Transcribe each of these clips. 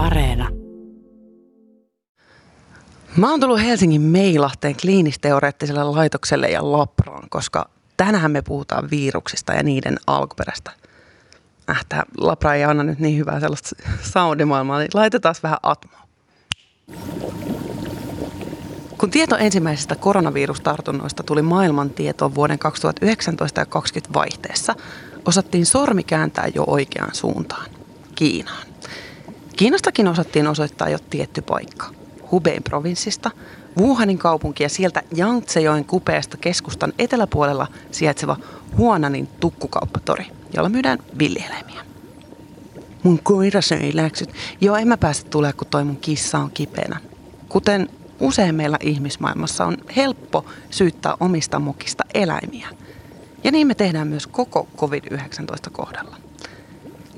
Areena. Mä oon tullut Helsingin Meilahteen kliinisteoreettiselle laitokselle ja Labraan, koska tänään me puhutaan viruksista ja niiden alkuperästä. Äh, tää Labra ei anna nyt niin hyvää sellaista soundimaailmaa, niin laitetaan vähän atmoa. Kun tieto ensimmäisistä koronavirustartunnoista tuli maailman tietoon vuoden 2019 ja 2020 vaihteessa, osattiin sormi kääntää jo oikeaan suuntaan, Kiinaan. Kiinastakin osattiin osoittaa jo tietty paikka, Hubein provinssista, Wuhanin kaupunki ja sieltä Yangtzejoen kupeasta keskustan eteläpuolella sijaitseva Huonanin tukkukauppatori, jolla myydään villieläimiä. Mun koira söi läksyt. Joo, en mä pääse tulee, kun toi mun kissa on kipeänä. Kuten usein meillä ihmismaailmassa on helppo syyttää omista mokista eläimiä. Ja niin me tehdään myös koko COVID-19 kohdalla.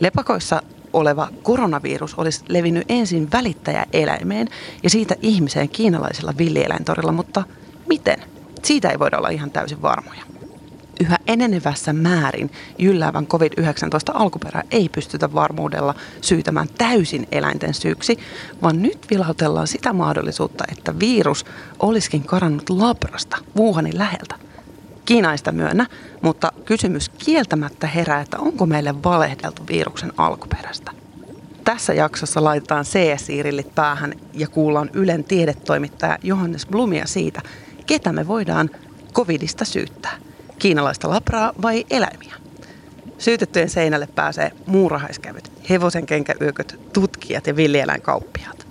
Lepakoissa oleva koronavirus olisi levinnyt ensin välittäjäeläimeen ja siitä ihmiseen kiinalaisella villieläintorilla, mutta miten? Siitä ei voida olla ihan täysin varmoja. Yhä enenevässä määrin jylläävän COVID-19 alkuperä ei pystytä varmuudella syytämään täysin eläinten syyksi, vaan nyt vilautellaan sitä mahdollisuutta, että virus olisikin karannut Labrasta, Wuhanin läheltä. Kiinaista myönnä, mutta kysymys kieltämättä herää, että onko meille valehdeltu viruksen alkuperästä. Tässä jaksossa laitetaan CS-rillit päähän ja kuullaan Ylen tiedetoimittaja Johannes Blumia siitä, ketä me voidaan covidista syyttää. Kiinalaista labraa vai eläimiä? Syytettyjen seinälle pääsee muurahaiskävyt, hevosen kenkäyököt, tutkijat ja villieläinkauppiaat.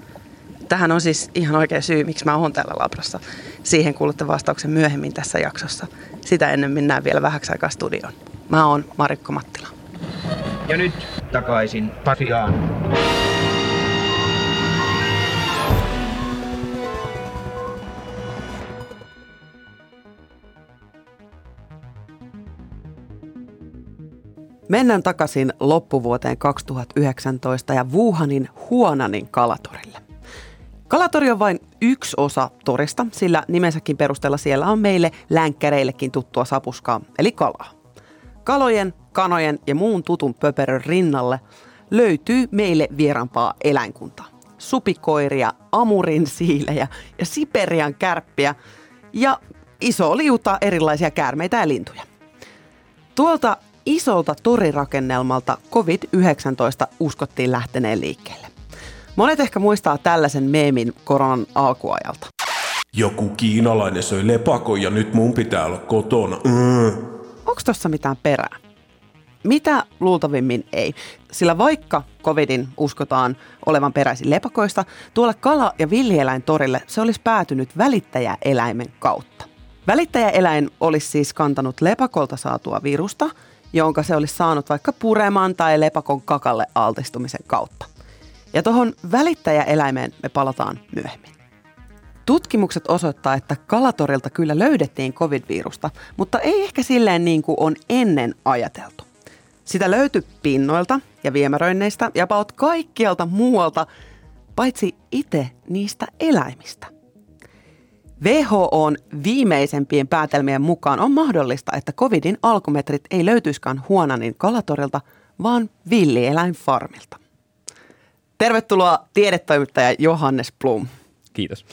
Tähän on siis ihan oikea syy, miksi mä oon täällä labrassa. Siihen kuulutte vastauksen myöhemmin tässä jaksossa. Sitä ennen mennään vielä vähäksi aikaa studioon. Mä oon Marikko Mattila. Ja nyt takaisin Pasiaan. Mennään takaisin loppuvuoteen 2019 ja Wuhanin Huonanin kalatorille. Kalatori on vain yksi osa torista, sillä nimensäkin perusteella siellä on meille länkkäreillekin tuttua sapuskaa, eli kalaa. Kalojen, kanojen ja muun tutun pöperön rinnalle löytyy meille vierampaa eläinkuntaa. Supikoiria, amurin siilejä ja Siperian kärppiä ja iso liuta erilaisia käärmeitä ja lintuja. Tuolta isolta torirakennelmalta COVID-19 uskottiin lähteneen liikkeelle. Monet ehkä muistaa tällaisen meemin koronan alkuajalta. Joku kiinalainen söi lepakon ja nyt mun pitää olla kotona. Mm. Onko tuossa mitään perää? Mitä luultavimmin ei, sillä vaikka covidin uskotaan olevan peräisin lepakoista, tuolla kala- ja villieläintorille se olisi päätynyt välittäjäeläimen kautta. Välittäjäeläin olisi siis kantanut lepakolta saatua virusta, jonka se olisi saanut vaikka pureman tai lepakon kakalle altistumisen kautta. Ja tuohon välittäjäeläimeen me palataan myöhemmin. Tutkimukset osoittaa, että kalatorilta kyllä löydettiin covid-virusta, mutta ei ehkä silleen niin kuin on ennen ajateltu. Sitä löytyi pinnoilta ja viemäröinneistä ja about kaikkialta muualta, paitsi itse niistä eläimistä. WHOn viimeisempien päätelmien mukaan on mahdollista, että covidin alkumetrit ei löytyiskaan Huonanin kalatorilta, vaan villieläinfarmilta. Tervetuloa tiedetoimittaja Johannes Blum. Kiitos.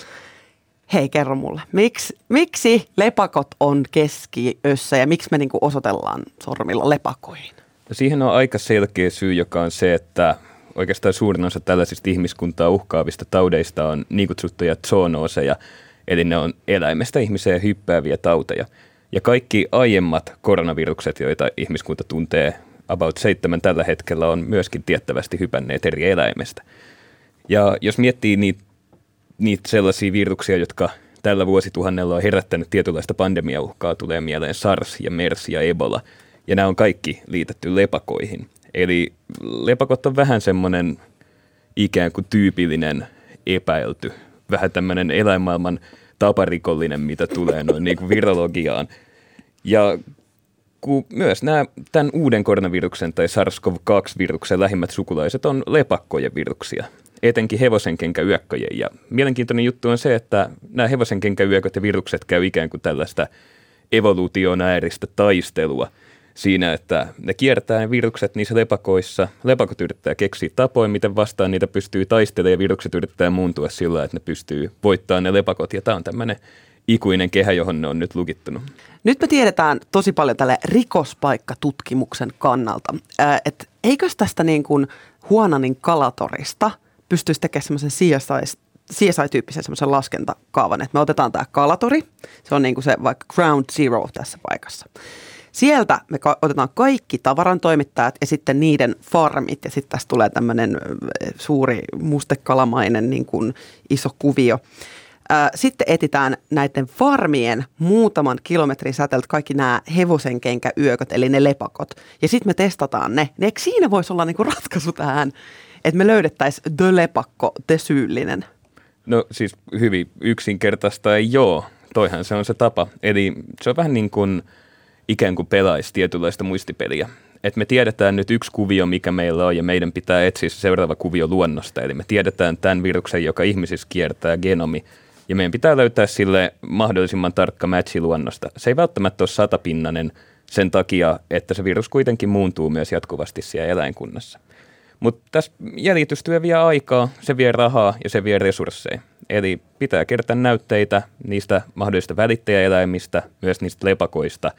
Hei, kerro mulle, miksi, miksi lepakot on keskiössä ja miksi me niinku osoitellaan sormilla lepakoihin? No siihen on aika selkeä syy, joka on se, että oikeastaan suurin osa tällaisista ihmiskuntaa uhkaavista taudeista on niin kutsuttuja zoonooseja, eli ne on eläimestä ihmiseen hyppääviä tauteja. Ja kaikki aiemmat koronavirukset, joita ihmiskunta tuntee about seitsemän tällä hetkellä, on myöskin tiettävästi hypänneet eri eläimestä. Ja jos miettii niitä, niitä sellaisia viruksia, jotka tällä vuosituhannella on herättänyt tietynlaista pandemiauhkaa, tulee mieleen SARS ja MERS ja Ebola. Ja nämä on kaikki liitetty lepakoihin. Eli lepakot on vähän semmoinen ikään kuin tyypillinen epäilty, vähän tämmöinen eläinmaailman taparikollinen, mitä tulee noin niin kuin virologiaan. Ja kun myös nämä, tämän uuden koronaviruksen tai SARS-CoV-2-viruksen lähimmät sukulaiset on lepakkojen viruksia, etenkin hevosenkenkäyökköjen. Ja mielenkiintoinen juttu on se, että nämä hevosenkenkäyököt ja virukset käy ikään kuin tällaista evoluutionääristä taistelua siinä, että ne kiertää ne virukset niissä lepakoissa. Lepakot yrittää keksiä tapoja, miten vastaan niitä pystyy taistelemaan ja virukset yrittää muuntua sillä, että ne pystyy voittamaan ne lepakot. Ja tämä on tämmöinen ikuinen kehä, johon ne on nyt lukittunut. Nyt me tiedetään tosi paljon tälle rikospaikkatutkimuksen kannalta, että eikös tästä niin kuin Huonanin kalatorista pystyisi tekemään semmoisen CSI, CSI-tyyppisen semmoisen laskentakaavan, että me otetaan tämä kalatori, se on niin kuin se vaikka ground zero tässä paikassa. Sieltä me otetaan kaikki tavarantoimittajat ja sitten niiden farmit ja sitten tästä tulee tämmöinen suuri mustekalamainen niin kuin iso kuvio. Sitten etitään näiden farmien muutaman kilometrin säteeltä kaikki nämä hevosenkenkäyököt, eli ne lepakot. Ja sitten me testataan ne. Eikö siinä voisi olla niinku ratkaisu tähän, että me löydettäisiin the lepakko, the syyllinen? No siis hyvin yksinkertaista ei joo. Toihan se on se tapa. Eli se on vähän niin kuin ikään kuin pelaisi tietynlaista muistipeliä. Et me tiedetään nyt yksi kuvio, mikä meillä on, ja meidän pitää etsiä se seuraava kuvio luonnosta. Eli me tiedetään tämän viruksen, joka ihmisissä kiertää genomi, ja meidän pitää löytää sille mahdollisimman tarkka matchi luonnosta. Se ei välttämättä ole satapinnanen sen takia, että se virus kuitenkin muuntuu myös jatkuvasti siellä eläinkunnassa. Mutta tässä jäljitystyö vie aikaa, se vie rahaa ja se vie resursseja. Eli pitää kerätä näytteitä niistä mahdollisista välittäjäeläimistä, myös niistä lepakoista.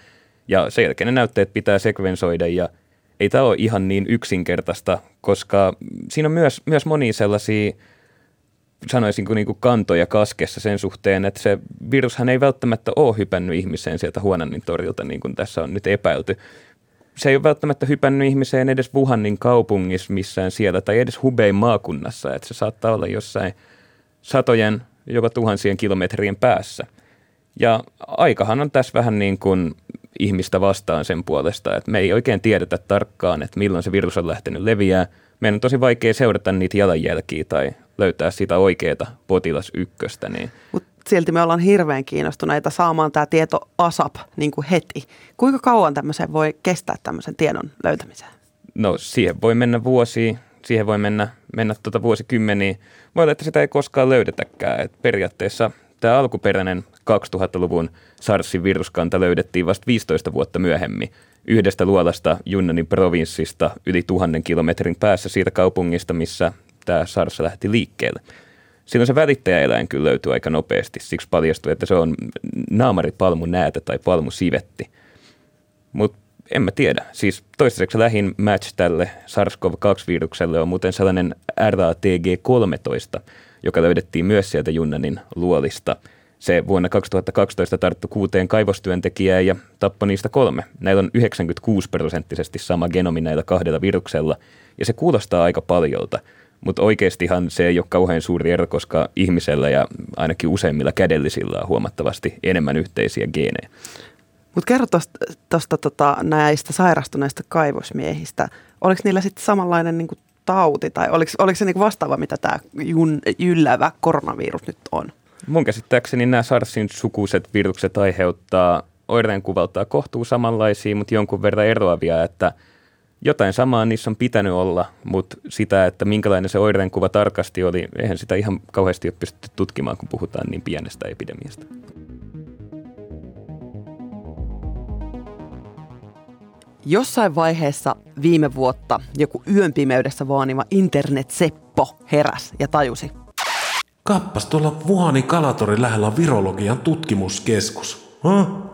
Ja sen jälkeen ne näytteet pitää sekvensoida ja ei tämä ole ihan niin yksinkertaista, koska siinä on myös, myös monia sellaisia sanoisin kuin, niin kuin kantoja kaskessa sen suhteen, että se virushan ei välttämättä ole hypännyt ihmiseen sieltä Huonannin torilta, niin kuin tässä on nyt epäilty. Se ei ole välttämättä hypännyt ihmiseen edes Wuhanin kaupungissa missään siellä tai edes Hubein maakunnassa, että se saattaa olla jossain satojen, jopa tuhansien kilometrien päässä. Ja aikahan on tässä vähän niin kuin ihmistä vastaan sen puolesta, että me ei oikein tiedetä tarkkaan, että milloin se virus on lähtenyt leviää. Meidän on tosi vaikea seurata niitä jalanjälkiä tai löytää sitä oikeaa potilas ykköstä. Niin. Mut silti me ollaan hirveän kiinnostuneita saamaan tämä tieto ASAP niin kuin heti. Kuinka kauan tämmöisen voi kestää tämmöisen tiedon löytämiseen? No siihen voi mennä vuosi, siihen voi mennä, mennä tuota vuosikymmeniä. Voi olla, että sitä ei koskaan löydetäkään. Et periaatteessa tämä alkuperäinen 2000-luvun SARSin viruskanta löydettiin vasta 15 vuotta myöhemmin yhdestä luolasta Junnanin provinssista yli tuhannen kilometrin päässä siitä kaupungista, missä tämä SARS lähti liikkeelle. Silloin se välittäjäeläin kyllä löytyy aika nopeasti, siksi paljastui, että se on naamaripalmu näätä tai palmu sivetti. Mutta en mä tiedä. Siis toistaiseksi lähin match tälle SARS-CoV-2-virukselle on muuten sellainen RATG-13, joka löydettiin myös sieltä Junnanin luolista. Se vuonna 2012 tarttu kuuteen kaivostyöntekijää ja tappoi niistä kolme. Näillä on 96 prosenttisesti sama genomi näillä kahdella viruksella, ja se kuulostaa aika paljolta – mutta oikeastihan se ei ole kauhean suuri ero, koska ihmisellä ja ainakin useimmilla kädellisillä on huomattavasti enemmän yhteisiä geenejä. Mutta kerro tuosta tota, näistä sairastuneista kaivosmiehistä. Oliko niillä sitten samanlainen niinku tauti tai oliko, oliko se niinku vastaava, mitä tämä jyllävä koronavirus nyt on? Mun käsittääkseni nämä SARSin sukuiset virukset aiheuttaa oireenkuvaltaa kohtuu samanlaisia, mutta jonkun verran eroavia, että – jotain samaa niissä on pitänyt olla, mutta sitä, että minkälainen se oireenkuva tarkasti oli, eihän sitä ihan kauheasti ole pystytty tutkimaan, kun puhutaan niin pienestä epidemiasta. Jossain vaiheessa viime vuotta joku yön pimeydessä vaaniva internet-seppo heräs ja tajusi. Kappas, tuolla Wuhanin Kalatorin lähellä on virologian tutkimuskeskus. Huh?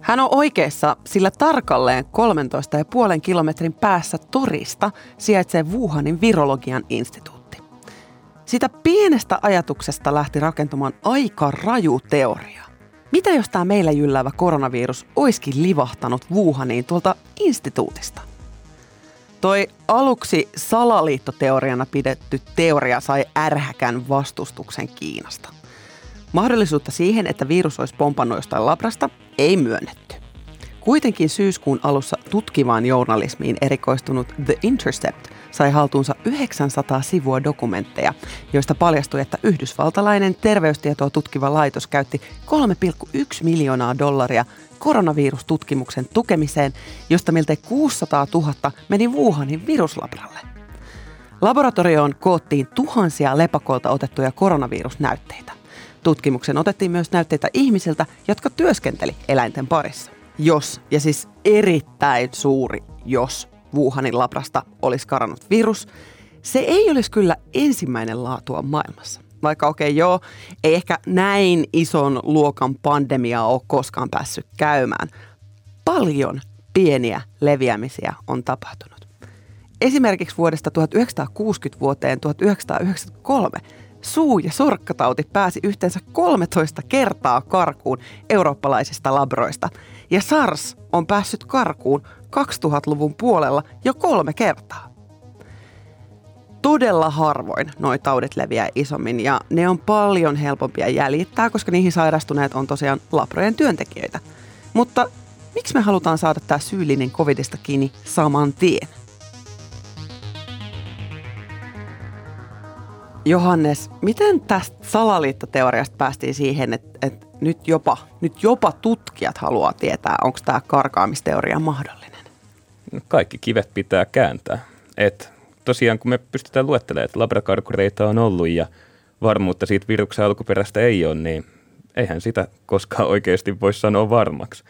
Hän on oikeassa, sillä tarkalleen 13,5 kilometrin päässä torista sijaitsee Wuhanin virologian instituutti. Sitä pienestä ajatuksesta lähti rakentumaan aika raju teoria. Mitä jos tämä meillä jylläävä koronavirus olisikin livahtanut Wuhaniin tuolta instituutista? Toi aluksi salaliittoteoriana pidetty teoria sai ärhäkän vastustuksen Kiinasta. Mahdollisuutta siihen, että virus olisi pompannut jostain labrasta, ei myönnetty. Kuitenkin syyskuun alussa tutkivaan journalismiin erikoistunut The Intercept sai haltuunsa 900 sivua dokumentteja, joista paljastui, että yhdysvaltalainen terveystietoa tutkiva laitos käytti 3,1 miljoonaa dollaria koronavirustutkimuksen tukemiseen, josta miltei 600 000 meni Wuhanin viruslabralle. Laboratorioon koottiin tuhansia lepakolta otettuja koronavirusnäytteitä. Tutkimuksen otettiin myös näytteitä ihmisiltä, jotka työskenteli eläinten parissa. jos, ja siis erittäin suuri jos Wuhanin labrasta olisi karannut virus, se ei olisi kyllä ensimmäinen laatua maailmassa. Vaikka okei okay, joo, ei ehkä näin ison luokan pandemiaa ole koskaan päässyt käymään. Paljon pieniä leviämisiä on tapahtunut. Esimerkiksi vuodesta 1960 vuoteen 1993 suu- ja sorkkatauti pääsi yhteensä 13 kertaa karkuun eurooppalaisista labroista. Ja SARS on päässyt karkuun 2000-luvun puolella jo kolme kertaa. Todella harvoin noi taudit leviää isommin ja ne on paljon helpompia jäljittää, koska niihin sairastuneet on tosiaan labrojen työntekijöitä. Mutta miksi me halutaan saada tämä syyllinen covidista kiinni saman tien? Johannes, miten tästä salaliittoteoriasta päästiin siihen, että, että nyt, jopa, nyt jopa tutkijat haluaa tietää, onko tämä karkaamisteoria mahdollinen? No, kaikki kivet pitää kääntää. Et tosiaan kun me pystytään luettelemaan, että labrakarkureita on ollut ja varmuutta siitä viruksen alkuperästä ei ole, niin eihän sitä koskaan oikeasti voi sanoa varmaksi.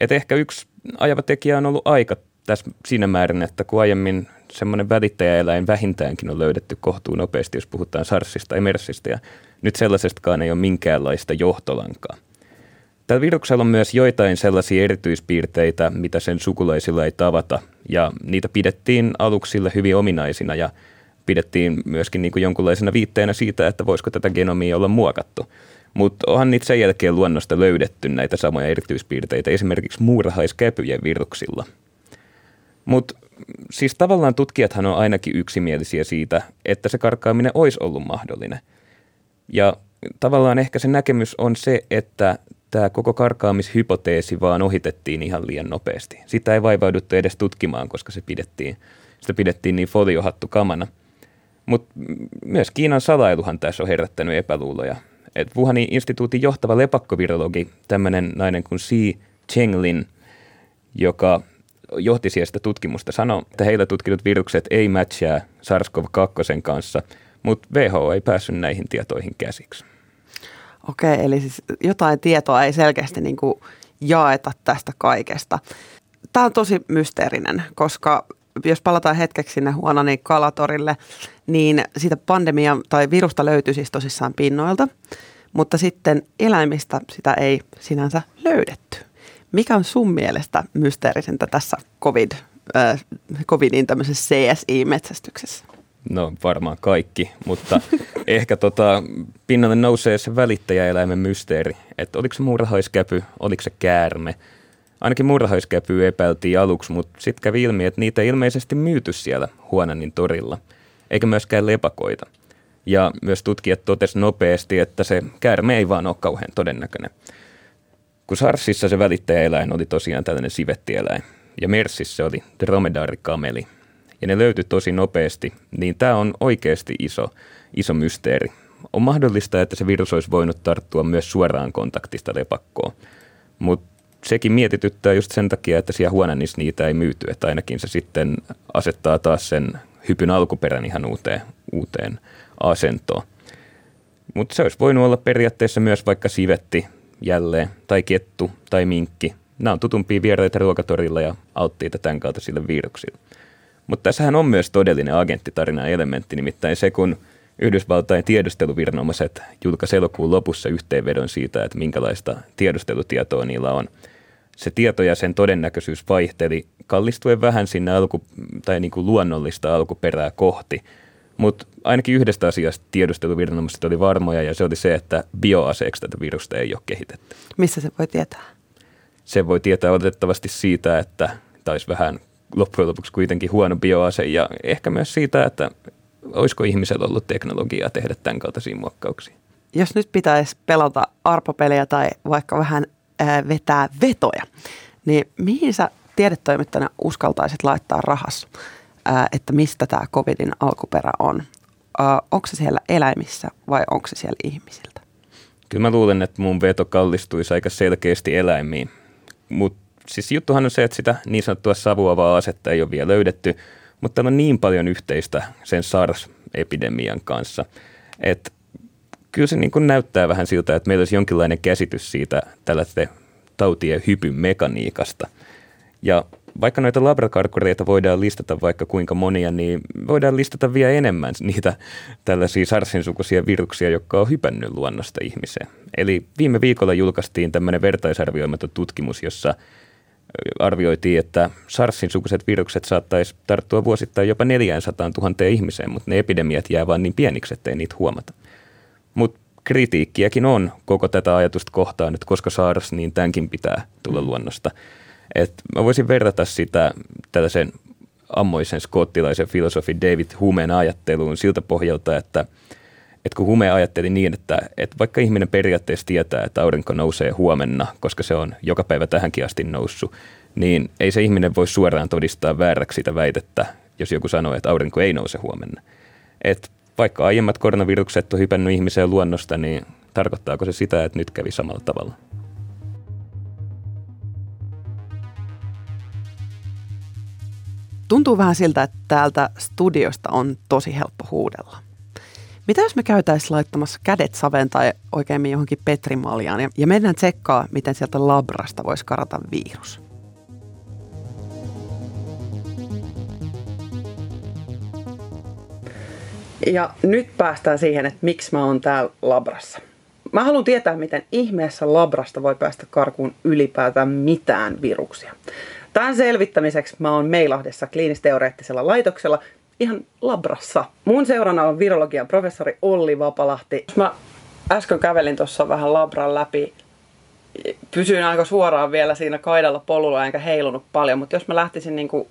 Et ehkä yksi ajava tekijä on ollut aika tässä siinä määrin, että kun aiemmin semmoinen välittäjäeläin vähintäänkin on löydetty kohtuu nopeasti, jos puhutaan SARSista ja MERSistä, ja nyt sellaisestakaan ei ole minkäänlaista johtolankaa. Tällä viruksella on myös joitain sellaisia erityispiirteitä, mitä sen sukulaisilla ei tavata, ja niitä pidettiin aluksille hyvin ominaisina, ja pidettiin myöskin niin kuin jonkunlaisena viitteenä siitä, että voisiko tätä genomia olla muokattu. Mutta onhan niitä sen jälkeen luonnosta löydetty näitä samoja erityispiirteitä esimerkiksi muurahaiskäpyjen viruksilla. Mutta siis tavallaan tutkijathan on ainakin yksimielisiä siitä, että se karkaaminen olisi ollut mahdollinen. Ja tavallaan ehkä se näkemys on se, että tämä koko karkaamishypoteesi vaan ohitettiin ihan liian nopeasti. Sitä ei vaivauduttu edes tutkimaan, koska se pidettiin, sitä pidettiin niin foliohattu kamana. Mutta myös Kiinan salailuhan tässä on herättänyt epäluuloja. Et Wuhanin instituutin johtava lepakkovirologi, tämmöinen nainen kuin Xi Chenglin, joka johti sitä tutkimusta, sanoi, että heillä tutkitut virukset ei matchaa SARS-CoV-2 kanssa, mutta WHO ei päässyt näihin tietoihin käsiksi. Okei, eli siis jotain tietoa ei selkeästi niin kuin jaeta tästä kaikesta. Tämä on tosi mysteerinen, koska jos palataan hetkeksi sinne Huonanin kalatorille, niin siitä pandemia tai virusta löytyy siis tosissaan pinnoilta, mutta sitten eläimistä sitä ei sinänsä löydetty. Mikä on sun mielestä mysteerisintä tässä COVID, äh, COVIDin tämmöisessä CSI-metsästyksessä? No varmaan kaikki, mutta ehkä tota, pinnalle nousee se välittäjäeläimen mysteeri, että oliko se muurahaiskäpy, oliko se käärme. Ainakin muurahaiskäpy epäiltiin aluksi, mutta sitten kävi ilmi, että niitä ei ilmeisesti myyty siellä Huonanin torilla, eikä myöskään lepakoita. Ja myös tutkijat totesivat nopeasti, että se käärme ei vaan ole kauhean todennäköinen. Kun Sarsissa se välittäjäeläin oli tosiaan tällainen sivettieläin, ja Mersissä oli dromedaarikameli, ja ne löytyi tosi nopeasti, niin tämä on oikeasti iso, iso mysteeri. On mahdollista, että se virus olisi voinut tarttua myös suoraan kontaktista lepakkoon, mutta sekin mietityttää just sen takia, että siellä huonannissa niitä ei myyty, että ainakin se sitten asettaa taas sen hypyn alkuperän ihan uuteen, uuteen asentoon. Mutta se olisi voinut olla periaatteessa myös vaikka sivetti jälleen, tai kettu, tai minkki. Nämä on tutumpia vieraita ruokatorilla ja alttiita tämän kaltaisille viruksille. Mutta tässähän on myös todellinen agenttitarina elementti, nimittäin se, kun Yhdysvaltain tiedusteluviranomaiset julkaisivat elokuun lopussa yhteenvedon siitä, että minkälaista tiedustelutietoa niillä on. Se tieto ja sen todennäköisyys vaihteli kallistuen vähän sinne alku, tai niin kuin luonnollista alkuperää kohti – mutta ainakin yhdestä asiasta tiedusteluviranomaiset oli varmoja ja se oli se, että bioaseeksi tätä virusta ei ole kehitetty. Missä se voi tietää? Se voi tietää otettavasti siitä, että taisi vähän loppujen lopuksi kuitenkin huono bioase ja ehkä myös siitä, että olisiko ihmisellä ollut teknologiaa tehdä tämän kaltaisia muokkauksia. Jos nyt pitäisi pelata arpapelejä tai vaikka vähän ää, vetää vetoja, niin mihin sä tiedetoimittajana uskaltaisit laittaa rahas? Että mistä tämä covidin alkuperä on. Onko se siellä eläimissä vai onko se siellä ihmisiltä? Kyllä mä luulen, että mun veto kallistuisi aika selkeästi eläimiin. Mutta siis juttuhan on se, että sitä niin sanottua savuavaa asetta ei ole vielä löydetty, mutta on niin paljon yhteistä sen SARS-epidemian kanssa, että kyllä se niin kuin näyttää vähän siltä, että meillä olisi jonkinlainen käsitys siitä tällaisten tautien hypyn mekaniikasta. Ja vaikka noita labrakarkkureita voidaan listata vaikka kuinka monia, niin voidaan listata vielä enemmän niitä tällaisia sarsin sukuisia viruksia, jotka on hypännyt luonnosta ihmiseen. Eli viime viikolla julkaistiin tämmöinen vertaisarvioimaton tutkimus, jossa arvioitiin, että SARSin sukuiset virukset saattaisi tarttua vuosittain jopa 400 000 ihmiseen, mutta ne epidemiat jää vain niin pieniksi, ettei niitä huomata. Mutta kritiikkiäkin on koko tätä ajatusta kohtaan, että koska SARS, niin tämänkin pitää tulla mm. Et mä voisin verrata sitä tällaisen ammoisen skottilaisen filosofi David Humen ajatteluun siltä pohjalta, että, että kun Hume ajatteli niin, että, että vaikka ihminen periaatteessa tietää, että aurinko nousee huomenna, koska se on joka päivä tähänkin asti noussut, niin ei se ihminen voi suoraan todistaa vääräksi sitä väitettä, jos joku sanoo, että aurinko ei nouse huomenna. Et vaikka aiemmat koronavirukset on hypännyt ihmiseen luonnosta, niin tarkoittaako se sitä, että nyt kävi samalla tavalla? Tuntuu vähän siltä, että täältä studiosta on tosi helppo huudella. Mitä jos me käytäisiin laittamassa kädet saveen tai oikeimmin johonkin petrimaljaan ja, ja mennään tsekkaa, miten sieltä labrasta voisi karata virus? Ja nyt päästään siihen, että miksi mä oon täällä labrassa. Mä haluan tietää, miten ihmeessä labrasta voi päästä karkuun ylipäätään mitään viruksia. Tämän selvittämiseksi mä oon Meilahdessa kliinisteoreettisella laitoksella ihan labrassa. Mun seurana on virologian professori Olli Vapalahti. Mä äsken kävelin tuossa vähän labran läpi. Pysyin aika suoraan vielä siinä kaidalla polulla enkä heilunut paljon, mutta jos mä lähtisin niin kuin,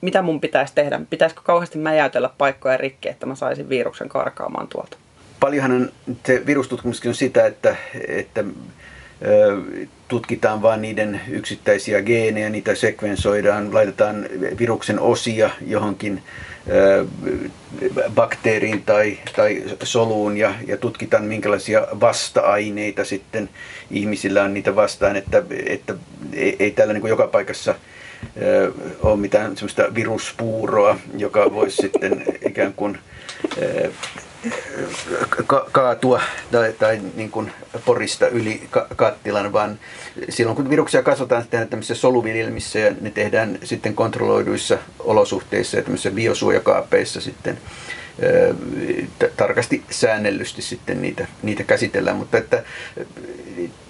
mitä mun pitäisi tehdä? Pitäisikö kauheasti mäjäytellä paikkoja rikki, että mä saisin viruksen karkaamaan tuolta? Paljonhan se virustutkimuskin on sitä, että, että tutkitaan vain niiden yksittäisiä geenejä, niitä sekvensoidaan, laitetaan viruksen osia johonkin bakteeriin tai, tai soluun ja, ja tutkitaan minkälaisia vasta-aineita sitten ihmisillä on niitä vastaan, että, että ei, ei täällä niin joka paikassa ole mitään sellaista viruspuuroa, joka voisi sitten ikään kuin ka- kaatua tai, tai niin kuin porista yli ka- kattilan, vaan silloin kun viruksia kasvataan, se tehdään tämmöisissä soluviljelmissä ja ne tehdään sitten kontrolloiduissa olosuhteissa ja tämmöisissä biosuojakaapeissa sitten t- tarkasti säännellysti sitten niitä, niitä käsitellään, mutta että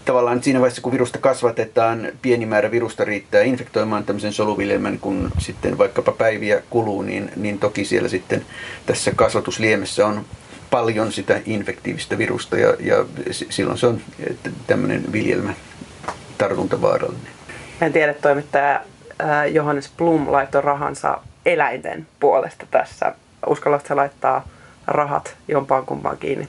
tavallaan siinä vaiheessa, kun virusta kasvatetaan, pieni määrä virusta riittää infektoimaan tämmöisen soluviljelmän, kun sitten vaikkapa päiviä kuluu, niin, niin toki siellä sitten tässä kasvatusliemessä on paljon sitä infektiivistä virusta ja, ja silloin se on tämmöinen viljelmä tartuntavaarallinen. En tiedä, toimittaja Johannes Blum laittoi rahansa eläinten puolesta tässä. Uskallatko laittaa rahat jompaan kumpaan kiinni?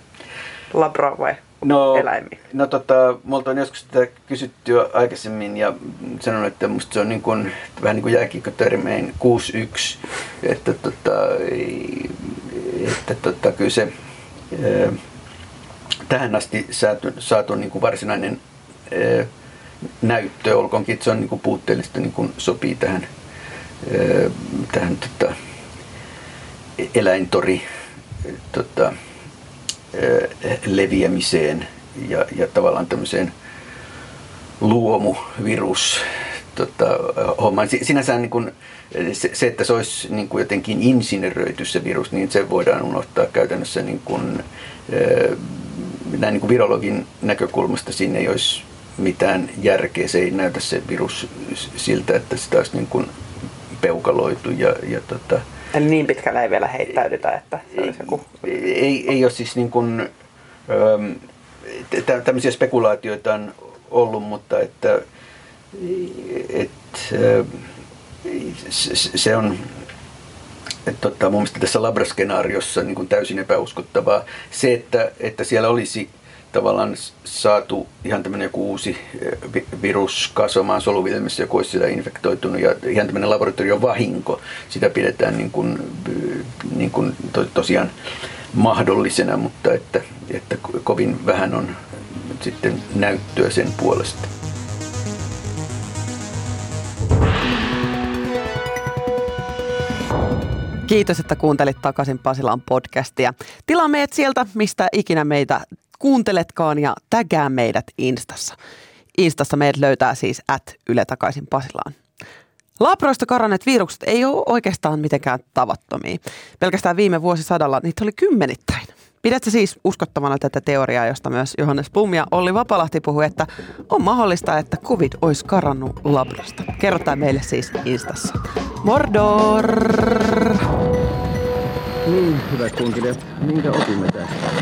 Labra vai no, eläimiin? No tota, multa on joskus sitä kysytty jo aikaisemmin ja sanon, että musta se on niin kuin, vähän niin kuin jääkiekkotermein 6-1, että, tota, että tota, kyllä se tähän asti saatu, saatu niin kuin varsinainen näyttö, olkoonkin, että se on niin kuin puutteellista, niin kuin sopii tähän, tähän tota, eläintori tota, leviämiseen ja, ja tavallaan tämmöiseen luomuvirus tota, hommaan. Sinänsä niin kuin, se, se, että se olisi niin kuin jotenkin insinöröity se virus, niin se voidaan unohtaa käytännössä niin kuin, näin niin kuin virologin näkökulmasta. Siinä ei olisi mitään järkeä. Se ei näytä se virus siltä, että sitä olisi niin kuin peukaloitu. Ja, ja tota, Eli niin pitkällä ei vielä heittäydytä, että se olisi joku... Ei, ei ole siis niin kuin, tämmöisiä spekulaatioita on ollut, mutta että, että se on että tota, mun mielestä tässä labraskenaariossa niin täysin epäuskottavaa. Se, että, että siellä olisi tavallaan saatu ihan tämmöinen joku uusi eh, virus kasvamaan soluviljelmissä, joku olisi sitä infektoitunut ja ihan tämmöinen laboratorion vahinko, sitä pidetään niin kuin, eh, niin kuin to, tosiaan mahdollisena, mutta että, että kovin vähän on sitten näyttöä sen puolesta. Kiitos, että kuuntelit takaisin Pasilan podcastia. Tilaa meidät sieltä, mistä ikinä meitä kuunteletkaan ja tägää meidät Instassa. Instassa meidät löytää siis at Yle takaisin Pasilaan. Labroista karanneet virukset ei ole oikeastaan mitenkään tavattomia. Pelkästään viime vuosisadalla niitä oli kymmenittäin. Pidätkö siis uskottavana tätä teoriaa, josta myös Johannes Blum ja Olli Vapalahti puhui, että on mahdollista, että covid olisi karannut labrosta? Kerrotaan meille siis Instassa. Mordor! Niin, hyvät kunkilijat, minkä opimme tästä?